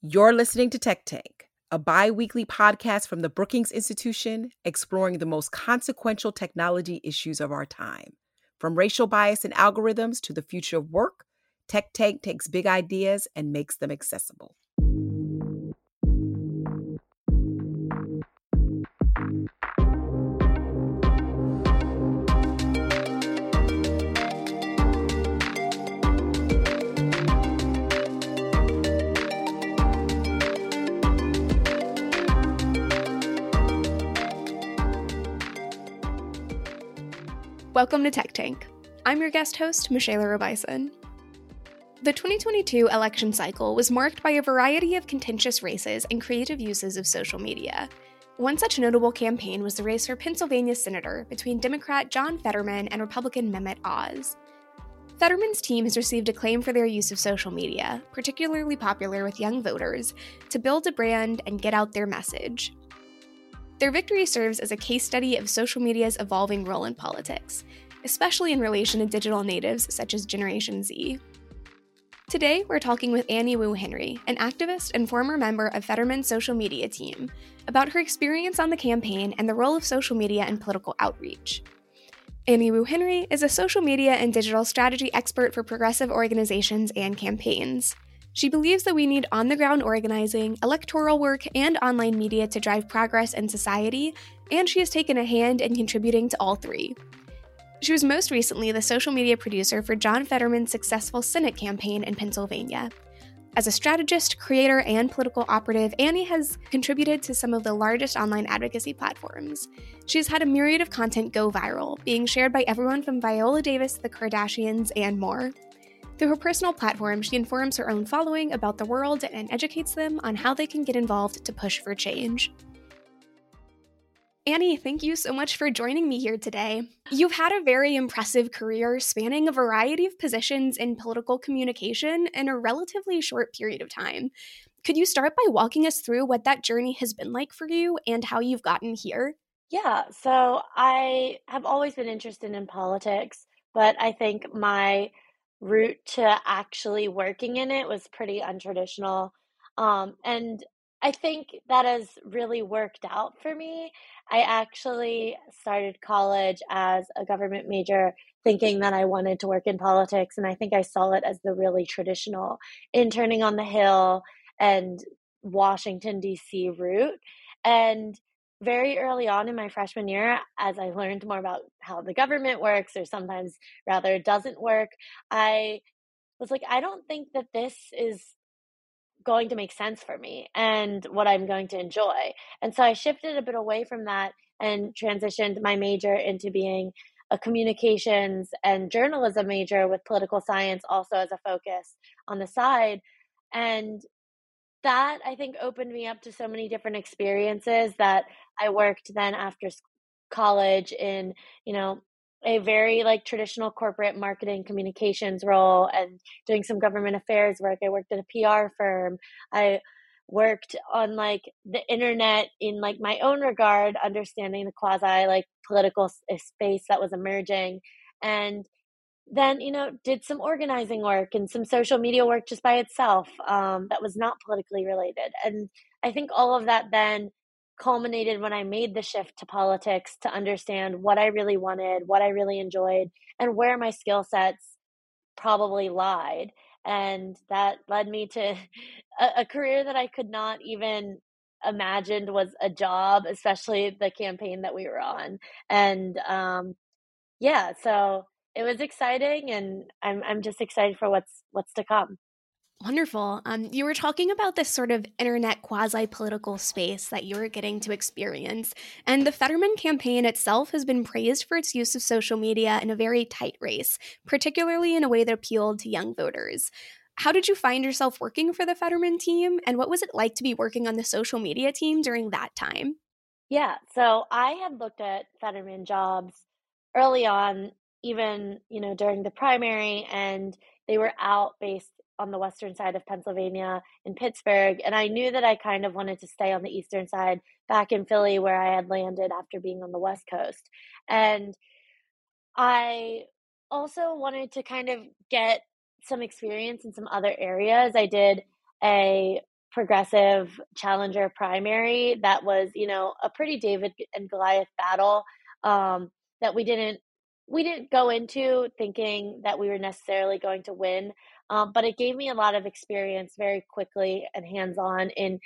You're listening to Tech Tank, a bi weekly podcast from the Brookings Institution exploring the most consequential technology issues of our time. From racial bias and algorithms to the future of work, Tech Tank takes big ideas and makes them accessible. Welcome to Tech Tank. I'm your guest host, Michelle Robison. The 2022 election cycle was marked by a variety of contentious races and creative uses of social media. One such notable campaign was the race for Pennsylvania senator between Democrat John Fetterman and Republican Mehmet Oz. Fetterman's team has received acclaim for their use of social media, particularly popular with young voters, to build a brand and get out their message. Their victory serves as a case study of social media's evolving role in politics, especially in relation to digital natives such as Generation Z. Today, we're talking with Annie Wu Henry, an activist and former member of Fetterman's social media team, about her experience on the campaign and the role of social media in political outreach. Annie Wu Henry is a social media and digital strategy expert for progressive organizations and campaigns. She believes that we need on the ground organizing, electoral work, and online media to drive progress in society, and she has taken a hand in contributing to all three. She was most recently the social media producer for John Fetterman's successful Senate campaign in Pennsylvania. As a strategist, creator, and political operative, Annie has contributed to some of the largest online advocacy platforms. She has had a myriad of content go viral, being shared by everyone from Viola Davis, the Kardashians, and more. Through her personal platform, she informs her own following about the world and educates them on how they can get involved to push for change. Annie, thank you so much for joining me here today. You've had a very impressive career spanning a variety of positions in political communication in a relatively short period of time. Could you start by walking us through what that journey has been like for you and how you've gotten here? Yeah, so I have always been interested in politics, but I think my route to actually working in it was pretty untraditional. Um, and I think that has really worked out for me. I actually started college as a government major thinking that I wanted to work in politics. And I think I saw it as the really traditional interning on the Hill and Washington, D.C. route. And very early on in my freshman year, as I learned more about how the government works, or sometimes rather doesn't work, I was like, I don't think that this is going to make sense for me and what I'm going to enjoy. And so I shifted a bit away from that and transitioned my major into being a communications and journalism major with political science also as a focus on the side. And that I think opened me up to so many different experiences that I worked then after college in, you know, a very like traditional corporate marketing communications role and doing some government affairs work. I worked at a PR firm. I worked on like the internet in like my own regard, understanding the quasi like political eh, space that was emerging. And then you know did some organizing work and some social media work just by itself um, that was not politically related. And i think all of that then culminated when i made the shift to politics to understand what i really wanted what i really enjoyed and where my skill sets probably lied. And that led me to a, a career that i could not even imagined was a job especially the campaign that we were on. And um yeah so it was exciting and I'm I'm just excited for what's what's to come. Wonderful. Um, you were talking about this sort of internet quasi political space that you're getting to experience. And the Fetterman campaign itself has been praised for its use of social media in a very tight race, particularly in a way that appealed to young voters. How did you find yourself working for the Fetterman team? And what was it like to be working on the social media team during that time? Yeah, so I had looked at Fetterman jobs early on even you know during the primary and they were out based on the western side of Pennsylvania in Pittsburgh and I knew that I kind of wanted to stay on the eastern side back in Philly where I had landed after being on the west coast and I also wanted to kind of get some experience in some other areas. I did a progressive challenger primary that was, you know, a pretty David and Goliath battle um, that we didn't we didn't go into thinking that we were necessarily going to win, um, but it gave me a lot of experience very quickly and hands on in,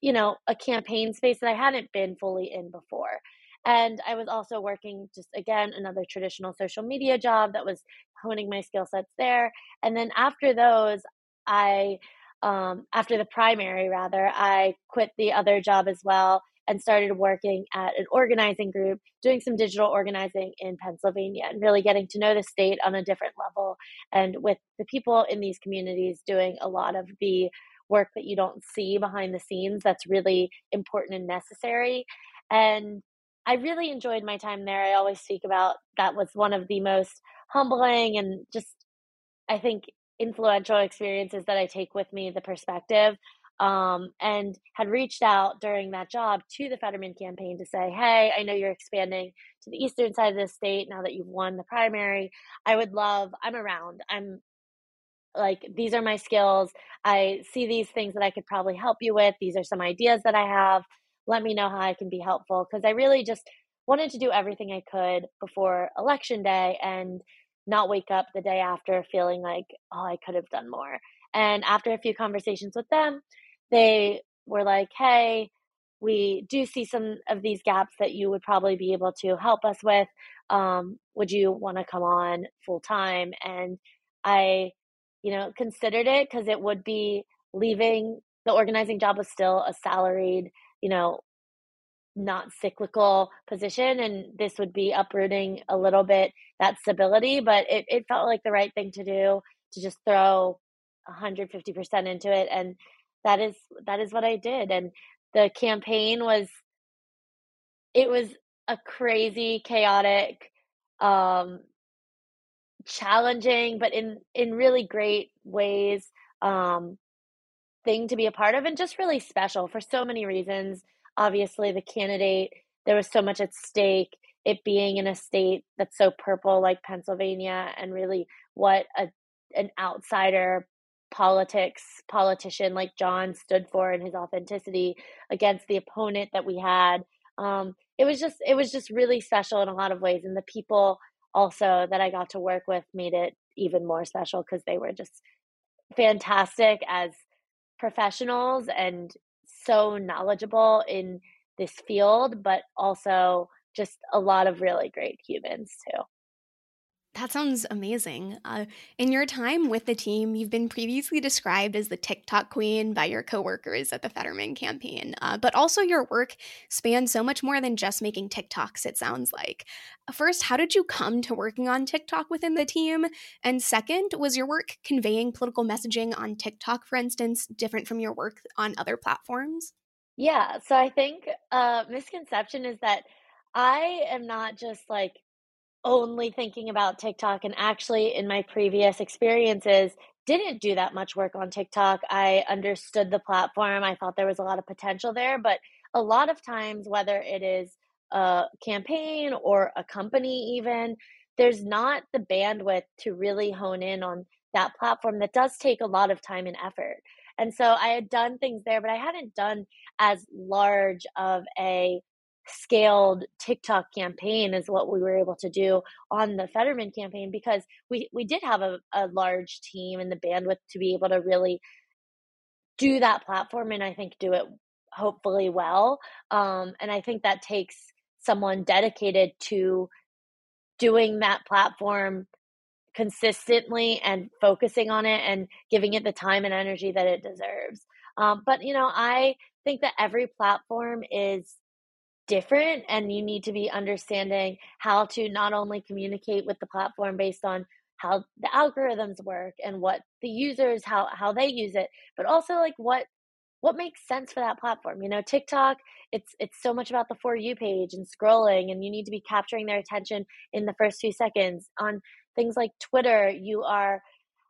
you know, a campaign space that I hadn't been fully in before. And I was also working just again another traditional social media job that was honing my skill sets there. And then after those, I um, after the primary rather, I quit the other job as well and started working at an organizing group, doing some digital organizing in Pennsylvania and really getting to know the state on a different level. And with the people in these communities doing a lot of the work that you don't see behind the scenes that's really important and necessary. And I really enjoyed my time there. I always speak about that was one of the most humbling and just, I think, influential experiences that I take with me, the perspective um, and had reached out during that job to the Fetterman campaign to say, Hey, I know you're expanding to the eastern side of the state now that you've won the primary. I would love, I'm around. I'm like, these are my skills. I see these things that I could probably help you with. These are some ideas that I have. Let me know how I can be helpful. Because I really just wanted to do everything I could before election day and not wake up the day after feeling like, oh, I could have done more. And after a few conversations with them, they were like, hey, we do see some of these gaps that you would probably be able to help us with. Um, would you want to come on full time? And I, you know, considered it because it would be leaving the organizing job was still a salaried, you know, not cyclical position. And this would be uprooting a little bit that stability, but it, it felt like the right thing to do to just throw 150% into it and that is that is what I did and the campaign was it was a crazy chaotic um challenging but in in really great ways um thing to be a part of and just really special for so many reasons. Obviously the candidate there was so much at stake it being in a state that's so purple like Pennsylvania and really what a an outsider politics politician like John stood for and his authenticity against the opponent that we had. Um, it was just it was just really special in a lot of ways, and the people also that I got to work with made it even more special because they were just fantastic as professionals and so knowledgeable in this field, but also just a lot of really great humans too. That sounds amazing. Uh, in your time with the team, you've been previously described as the TikTok queen by your coworkers at the Fetterman campaign, uh, but also your work spans so much more than just making TikToks, it sounds like. First, how did you come to working on TikTok within the team? And second, was your work conveying political messaging on TikTok, for instance, different from your work on other platforms? Yeah, so I think uh, misconception is that I am not just like only thinking about TikTok and actually in my previous experiences didn't do that much work on TikTok. I understood the platform. I thought there was a lot of potential there, but a lot of times whether it is a campaign or a company even, there's not the bandwidth to really hone in on that platform that does take a lot of time and effort. And so I had done things there, but I hadn't done as large of a scaled TikTok campaign is what we were able to do on the Fetterman campaign because we we did have a, a large team and the bandwidth to be able to really do that platform and I think do it hopefully well. Um, and I think that takes someone dedicated to doing that platform consistently and focusing on it and giving it the time and energy that it deserves. Um, but you know, I think that every platform is different and you need to be understanding how to not only communicate with the platform based on how the algorithms work and what the users how how they use it but also like what what makes sense for that platform. You know tiktok it's it's so much about the for you page and scrolling and you need to be capturing their attention in the first few seconds. On things like twitter you are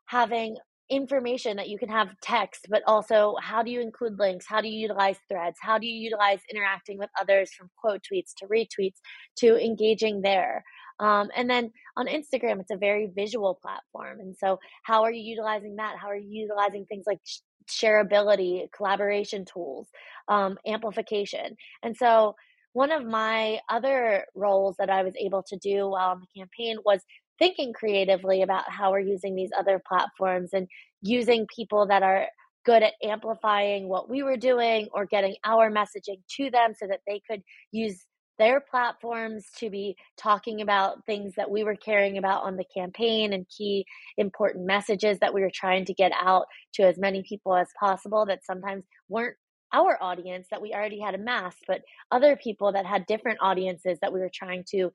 having information that you can have text, but also how do you include links? How do you utilize threads? How do you utilize interacting with others from quote tweets to retweets to engaging there? Um, and then on Instagram, it's a very visual platform. And so, how are you utilizing that? How are you utilizing things like shareability, collaboration tools, um, amplification? And so, one of my other roles that I was able to do while on the campaign was thinking creatively about how we're using these other platforms and using people that are good at amplifying what we were doing or getting our messaging to them so that they could use their platforms to be talking about things that we were caring about on the campaign and key important messages that we were trying to get out to as many people as possible that sometimes weren't our audience that we already had amassed, but other people that had different audiences that we were trying to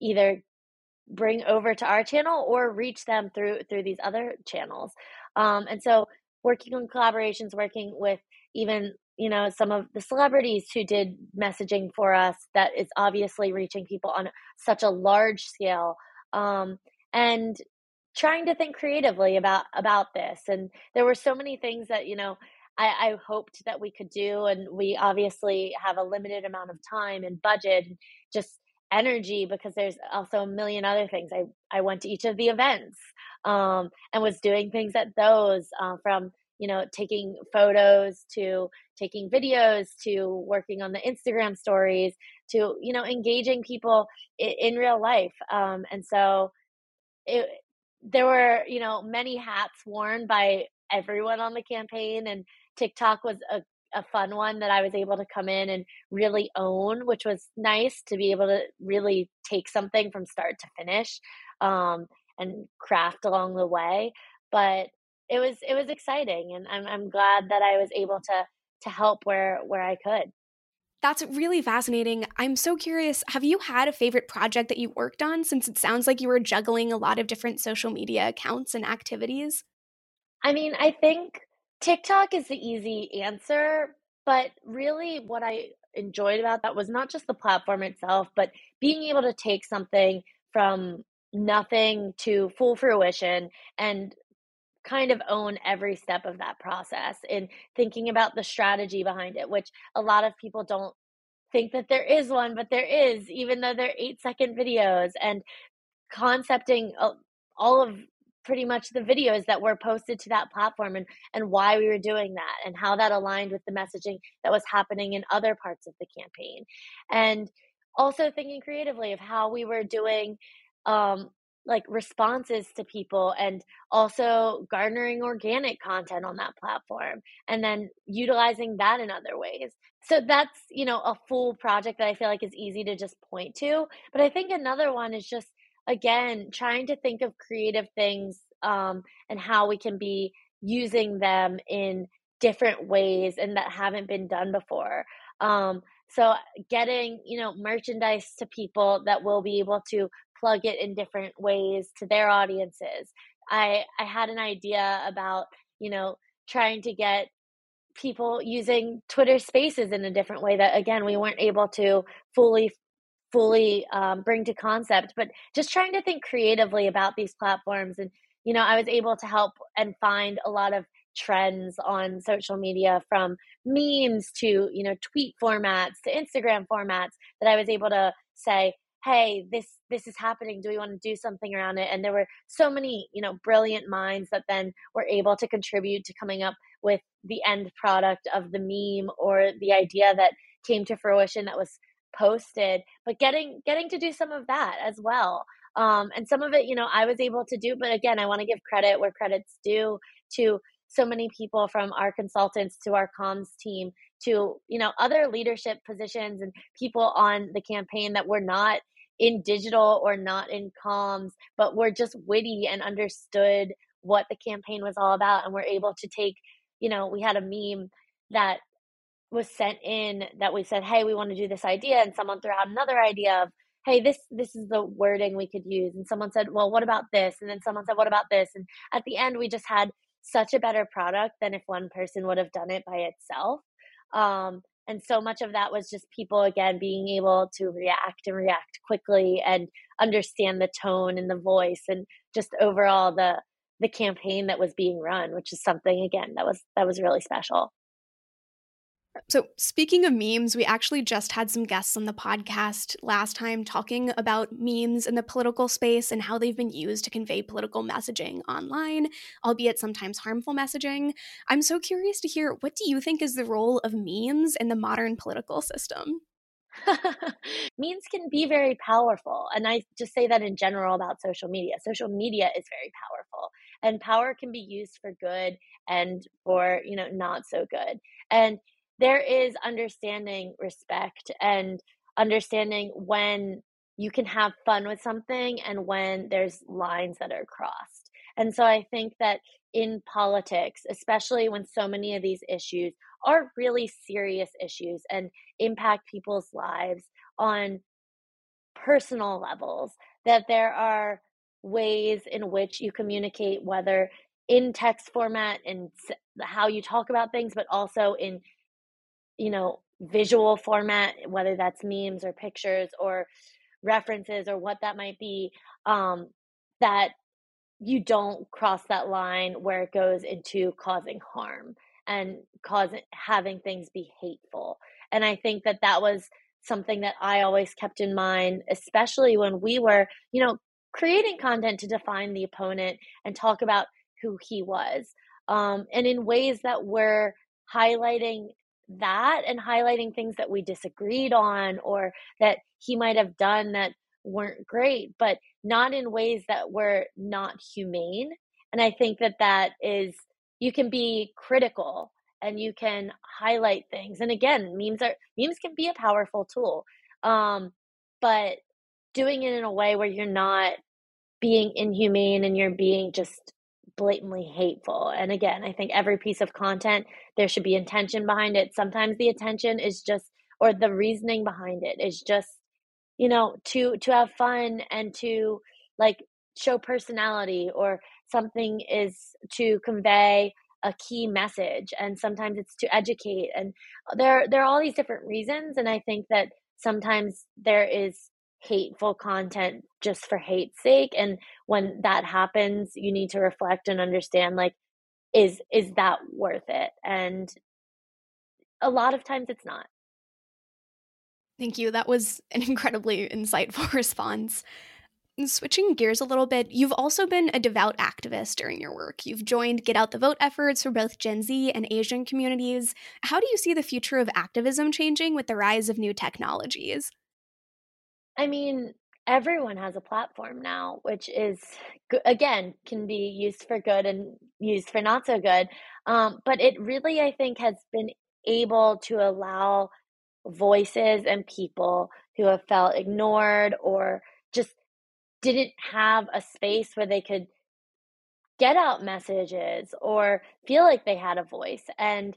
either bring over to our channel or reach them through through these other channels. Um, and so working on collaborations, working with even you know some of the celebrities who did messaging for us that is obviously reaching people on such a large scale um, and trying to think creatively about about this and there were so many things that you know I, I hoped that we could do and we obviously have a limited amount of time and budget just energy because there's also a million other things. I i went to each of the events um, and was doing things at those uh, from you know taking photos to taking videos to working on the instagram stories to you know engaging people in, in real life um, and so it there were you know many hats worn by everyone on the campaign and tiktok was a, a fun one that i was able to come in and really own which was nice to be able to really take something from start to finish um, and craft along the way but it was it was exciting and I'm I'm glad that I was able to to help where where I could. That's really fascinating. I'm so curious, have you had a favorite project that you worked on since it sounds like you were juggling a lot of different social media accounts and activities? I mean, I think TikTok is the easy answer, but really what I enjoyed about that was not just the platform itself, but being able to take something from nothing to full fruition and kind of own every step of that process and thinking about the strategy behind it, which a lot of people don't think that there is one, but there is, even though they're eight second videos and concepting all of pretty much the videos that were posted to that platform and and why we were doing that and how that aligned with the messaging that was happening in other parts of the campaign and also thinking creatively of how we were doing um, like responses to people and also garnering organic content on that platform and then utilizing that in other ways. So that's, you know, a full project that I feel like is easy to just point to. But I think another one is just, again, trying to think of creative things um, and how we can be using them in different ways and that haven't been done before. Um, so getting, you know, merchandise to people that will be able to plug it in different ways to their audiences. I I had an idea about, you know, trying to get people using Twitter Spaces in a different way that again we weren't able to fully fully um, bring to concept, but just trying to think creatively about these platforms and you know I was able to help and find a lot of trends on social media from memes to you know tweet formats to Instagram formats that I was able to say hey this this is happening. Do we want to do something around it? And there were so many you know brilliant minds that then were able to contribute to coming up with the end product of the meme or the idea that came to fruition that was posted but getting getting to do some of that as well um, and some of it you know i was able to do but again i want to give credit where credit's due to so many people from our consultants to our comms team to you know other leadership positions and people on the campaign that were not in digital or not in comms, but were just witty and understood what the campaign was all about. And we're able to take, you know, we had a meme that was sent in that we said, hey, we want to do this idea. And someone threw out another idea of, hey, this this is the wording we could use. And someone said, well, what about this? And then someone said, what about this? And at the end, we just had such a better product than if one person would have done it by itself. Um, and so much of that was just people again being able to react and react quickly and understand the tone and the voice and just overall the the campaign that was being run which is something again that was that was really special So, speaking of memes, we actually just had some guests on the podcast last time talking about memes in the political space and how they've been used to convey political messaging online, albeit sometimes harmful messaging. I'm so curious to hear what do you think is the role of memes in the modern political system? memes can be very powerful. And I just say that in general about social media. Social media is very powerful and power can be used for good and for, you know, not so good. And there is understanding respect and understanding when you can have fun with something and when there's lines that are crossed. And so I think that in politics, especially when so many of these issues are really serious issues and impact people's lives on personal levels, that there are ways in which you communicate, whether in text format and how you talk about things, but also in you know, visual format, whether that's memes or pictures or references or what that might be, um, that you don't cross that line where it goes into causing harm and causing having things be hateful. And I think that that was something that I always kept in mind, especially when we were, you know, creating content to define the opponent and talk about who he was. Um, and in ways that were highlighting that and highlighting things that we disagreed on or that he might have done that weren't great, but not in ways that were not humane. And I think that that is, you can be critical and you can highlight things. And again, memes are, memes can be a powerful tool. Um, but doing it in a way where you're not being inhumane and you're being just blatantly hateful. And again, I think every piece of content, there should be intention behind it. Sometimes the attention is just, or the reasoning behind it is just, you know, to to have fun and to like show personality or something is to convey a key message and sometimes it's to educate and there there are all these different reasons and i think that sometimes there is hateful content just for hate's sake and when that happens you need to reflect and understand like is is that worth it and a lot of times it's not thank you that was an incredibly insightful response Switching gears a little bit, you've also been a devout activist during your work. You've joined Get Out the Vote efforts for both Gen Z and Asian communities. How do you see the future of activism changing with the rise of new technologies? I mean, everyone has a platform now, which is again can be used for good and used for not so good. Um, but it really, I think, has been able to allow voices and people who have felt ignored or just didn't have a space where they could get out messages or feel like they had a voice and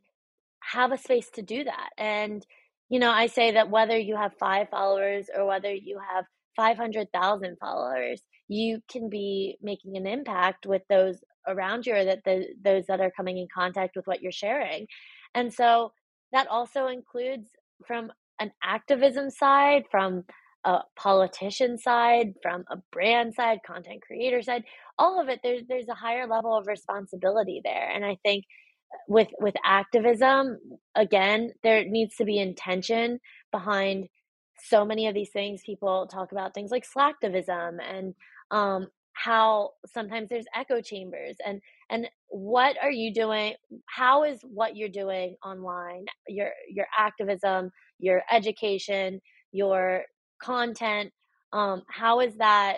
have a space to do that. And you know, I say that whether you have five followers or whether you have 500,000 followers, you can be making an impact with those around you or that the, those that are coming in contact with what you're sharing. And so that also includes from an activism side, from a politician side, from a brand side, content creator side, all of it, there's there's a higher level of responsibility there. And I think with with activism again there needs to be intention behind so many of these things. People talk about things like slacktivism and um, how sometimes there's echo chambers and and what are you doing how is what you're doing online your your activism your education your content um how is that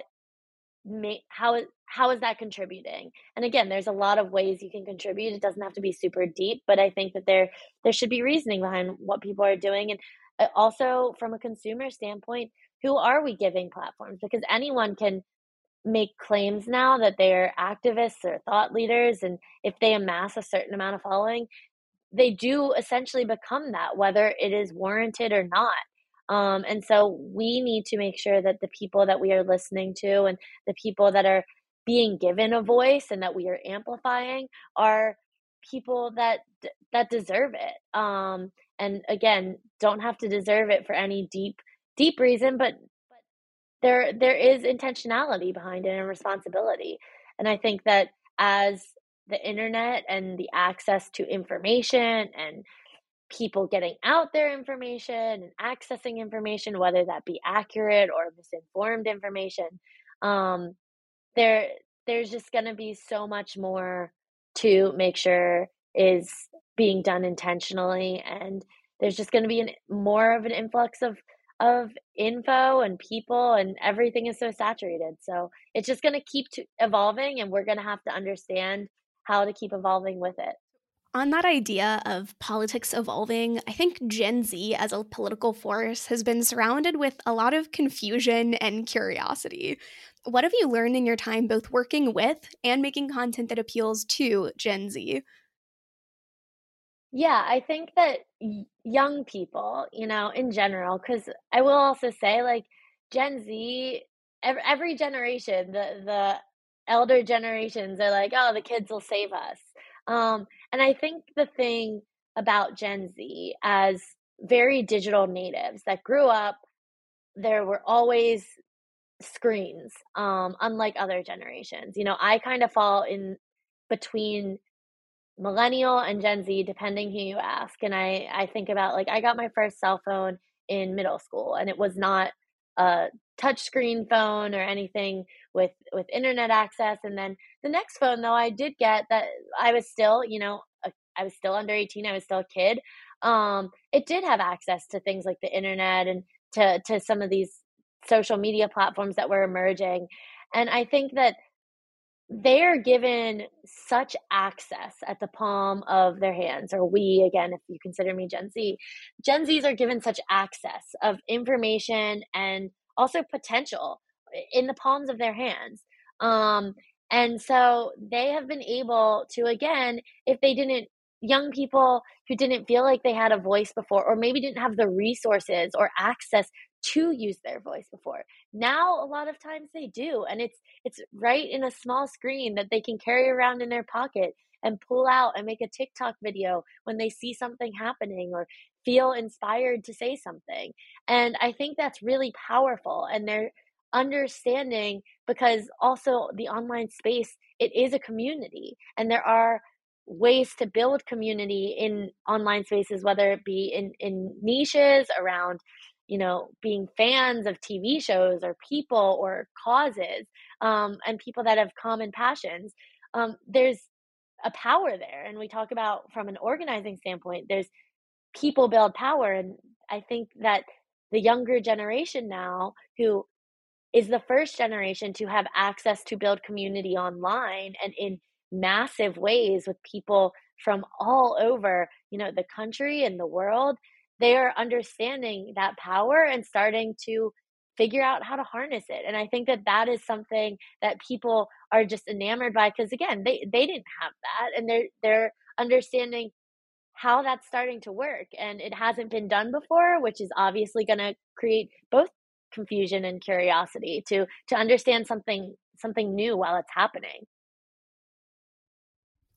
how how is that contributing? And again there's a lot of ways you can contribute. It doesn't have to be super deep but i think that there there should be reasoning behind what people are doing. And uh, also from a consumer standpoint who are we giving platforms? Because anyone can make claims now that they're activists or thought leaders and if they amass a certain amount of following they do essentially become that whether it is warranted or not um, and so we need to make sure that the people that we are listening to and the people that are being given a voice and that we are amplifying are people that that deserve it. Um, and again, don't have to deserve it for any deep deep reason, but but there there is intentionality behind it and responsibility. And I think that as the internet and the access to information and people getting out their information and accessing information, whether that be accurate or misinformed information. Um, there, there's just going to be so much more to make sure is being done intentionally, and there's just going to be an more of an influx of of info and people and everything is so saturated so it's just going to keep evolving and we're going to have to understand how to keep evolving with it on that idea of politics evolving, I think Gen Z as a political force has been surrounded with a lot of confusion and curiosity. What have you learned in your time both working with and making content that appeals to Gen Z? Yeah, I think that young people, you know, in general, because I will also say, like, Gen Z, every, generation, the, the elder generations are like, oh, the kids will save us. Um, and I think the thing about Gen Z as very digital natives that grew up, there were always screens, um, unlike other generations. You know, I kind of fall in between millennial and Gen Z, depending who you ask. And I, I think about like, I got my first cell phone in middle school, and it was not a touchscreen phone or anything with with internet access and then the next phone though i did get that i was still you know a, I was still under 18 i was still a kid um it did have access to things like the internet and to to some of these social media platforms that were emerging and i think that they're given such access at the palm of their hands, or we, again, if you consider me Gen Z, Gen Zs are given such access of information and also potential in the palms of their hands. Um, and so they have been able to, again, if they didn't, young people who didn't feel like they had a voice before, or maybe didn't have the resources or access to use their voice before. Now a lot of times they do and it's it's right in a small screen that they can carry around in their pocket and pull out and make a TikTok video when they see something happening or feel inspired to say something. And I think that's really powerful. And they're understanding because also the online space, it is a community and there are ways to build community in online spaces, whether it be in, in niches around, you know, being fans of TV shows or people or causes, um, and people that have common passions. Um, there's a power there. And we talk about from an organizing standpoint, there's people build power. And I think that the younger generation now, who is the first generation to have access to build community online and in massive ways with people from all over, you know, the country and the world, they are understanding that power and starting to figure out how to harness it. And I think that that is something that people are just enamored by because again, they they didn't have that and they're they're understanding how that's starting to work and it hasn't been done before which is obviously going to create both confusion and curiosity to to understand something something new while it's happening.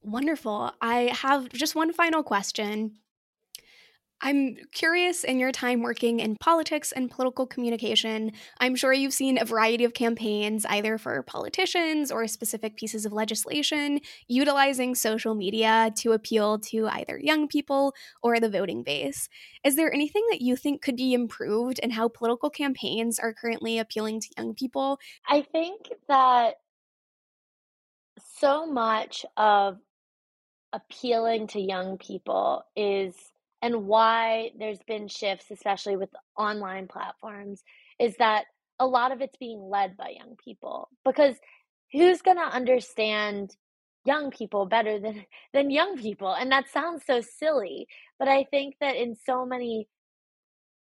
Wonderful. I have just one final question I'm curious in your time working in politics and political communication. I'm sure you've seen a variety of campaigns, either for politicians or specific pieces of legislation, utilizing social media to appeal to either young people or the voting base. Is there anything that you think could be improved in how political campaigns are currently appealing to young people? I think that so much of appealing to young people is and why there's been shifts, especially with online platforms, is that a lot of it's being led by young people because who's going to understand young people better than than young people? And that sounds so silly but i think that in so many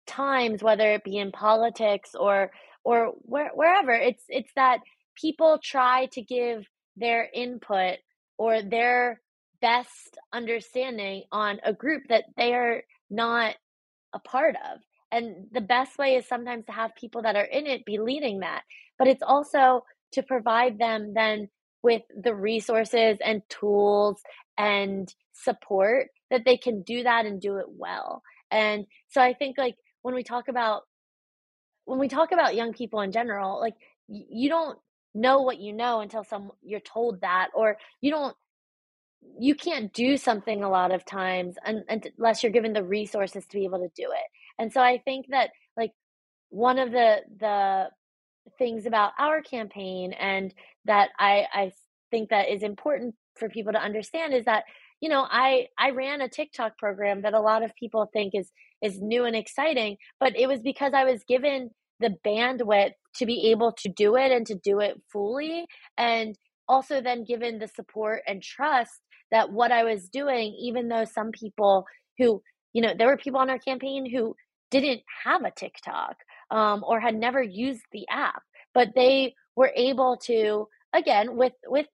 times whether it be in politics or or where, wherever it's it's that people try to give their input or their best understanding on a group that they are not a part of. And the best way is sometimes to have people that are in it be leading that. But it's also to provide them then with the resources and tools and support that they can do that and do it well. And so I think like when we talk about when we talk about young people in general, like you don't know what you know until some you're told that or you don't you can't do something a lot of times un- unless you're given the resources to be able to do it. And so I think that like one of the the things about our campaign and that I I think that is important for people to understand is that you know I I ran a TikTok program that a lot of people think is is new and exciting, but it was because I was given the bandwidth to be able to do it and to do it fully and also then given the support and trust that what I was doing even though some people who you know there were people on our campaign who didn't have a TikTok um, or had never used the app, but they were able to again with with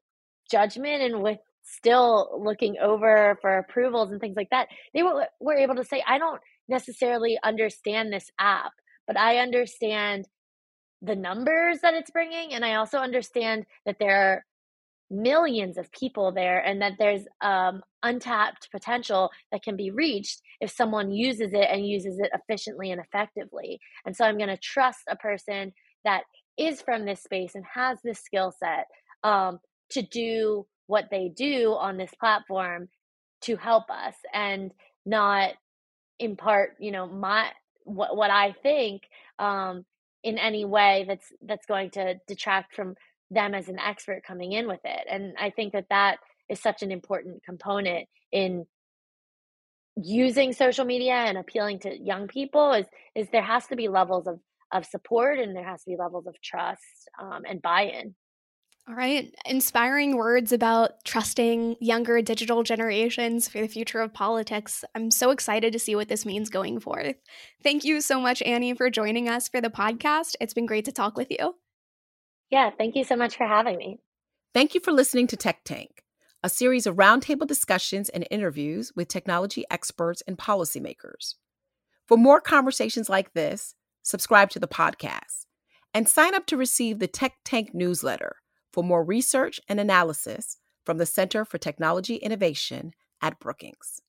judgment and with still looking over for approvals and things like that. They were were able to say, I don't necessarily understand this app, but I understand the numbers that it's bringing, and I also understand that there are millions of people there and that there's um, untapped potential that can be reached if someone uses it and uses it efficiently and effectively. And so I'm going to trust a person that is from this space and has this skill set um, to do what they do on this platform to help us and not impart, you know, my what what I think um, in any way that's that's going to detract from them as an expert coming in with it. And I think that that is such an important component in using social media and appealing to young people is is there has to be levels of of support and there has to be levels of trust um, and buy-in. All right. Inspiring words about trusting younger digital generations for the future of politics. I'm so excited to see what this means going forth. Thank you so much annie for joining us for the podcast. It's been great to talk with you yeah, thank you so much for having me. Thank you for listening to Tech Tank, a series of roundtable discussions and interviews with technology experts and policymakers. For more conversations like this, subscribe to the podcast and sign up to receive the Tech Tank newsletter for more research and analysis from the Center for Technology Innovation at Brookings.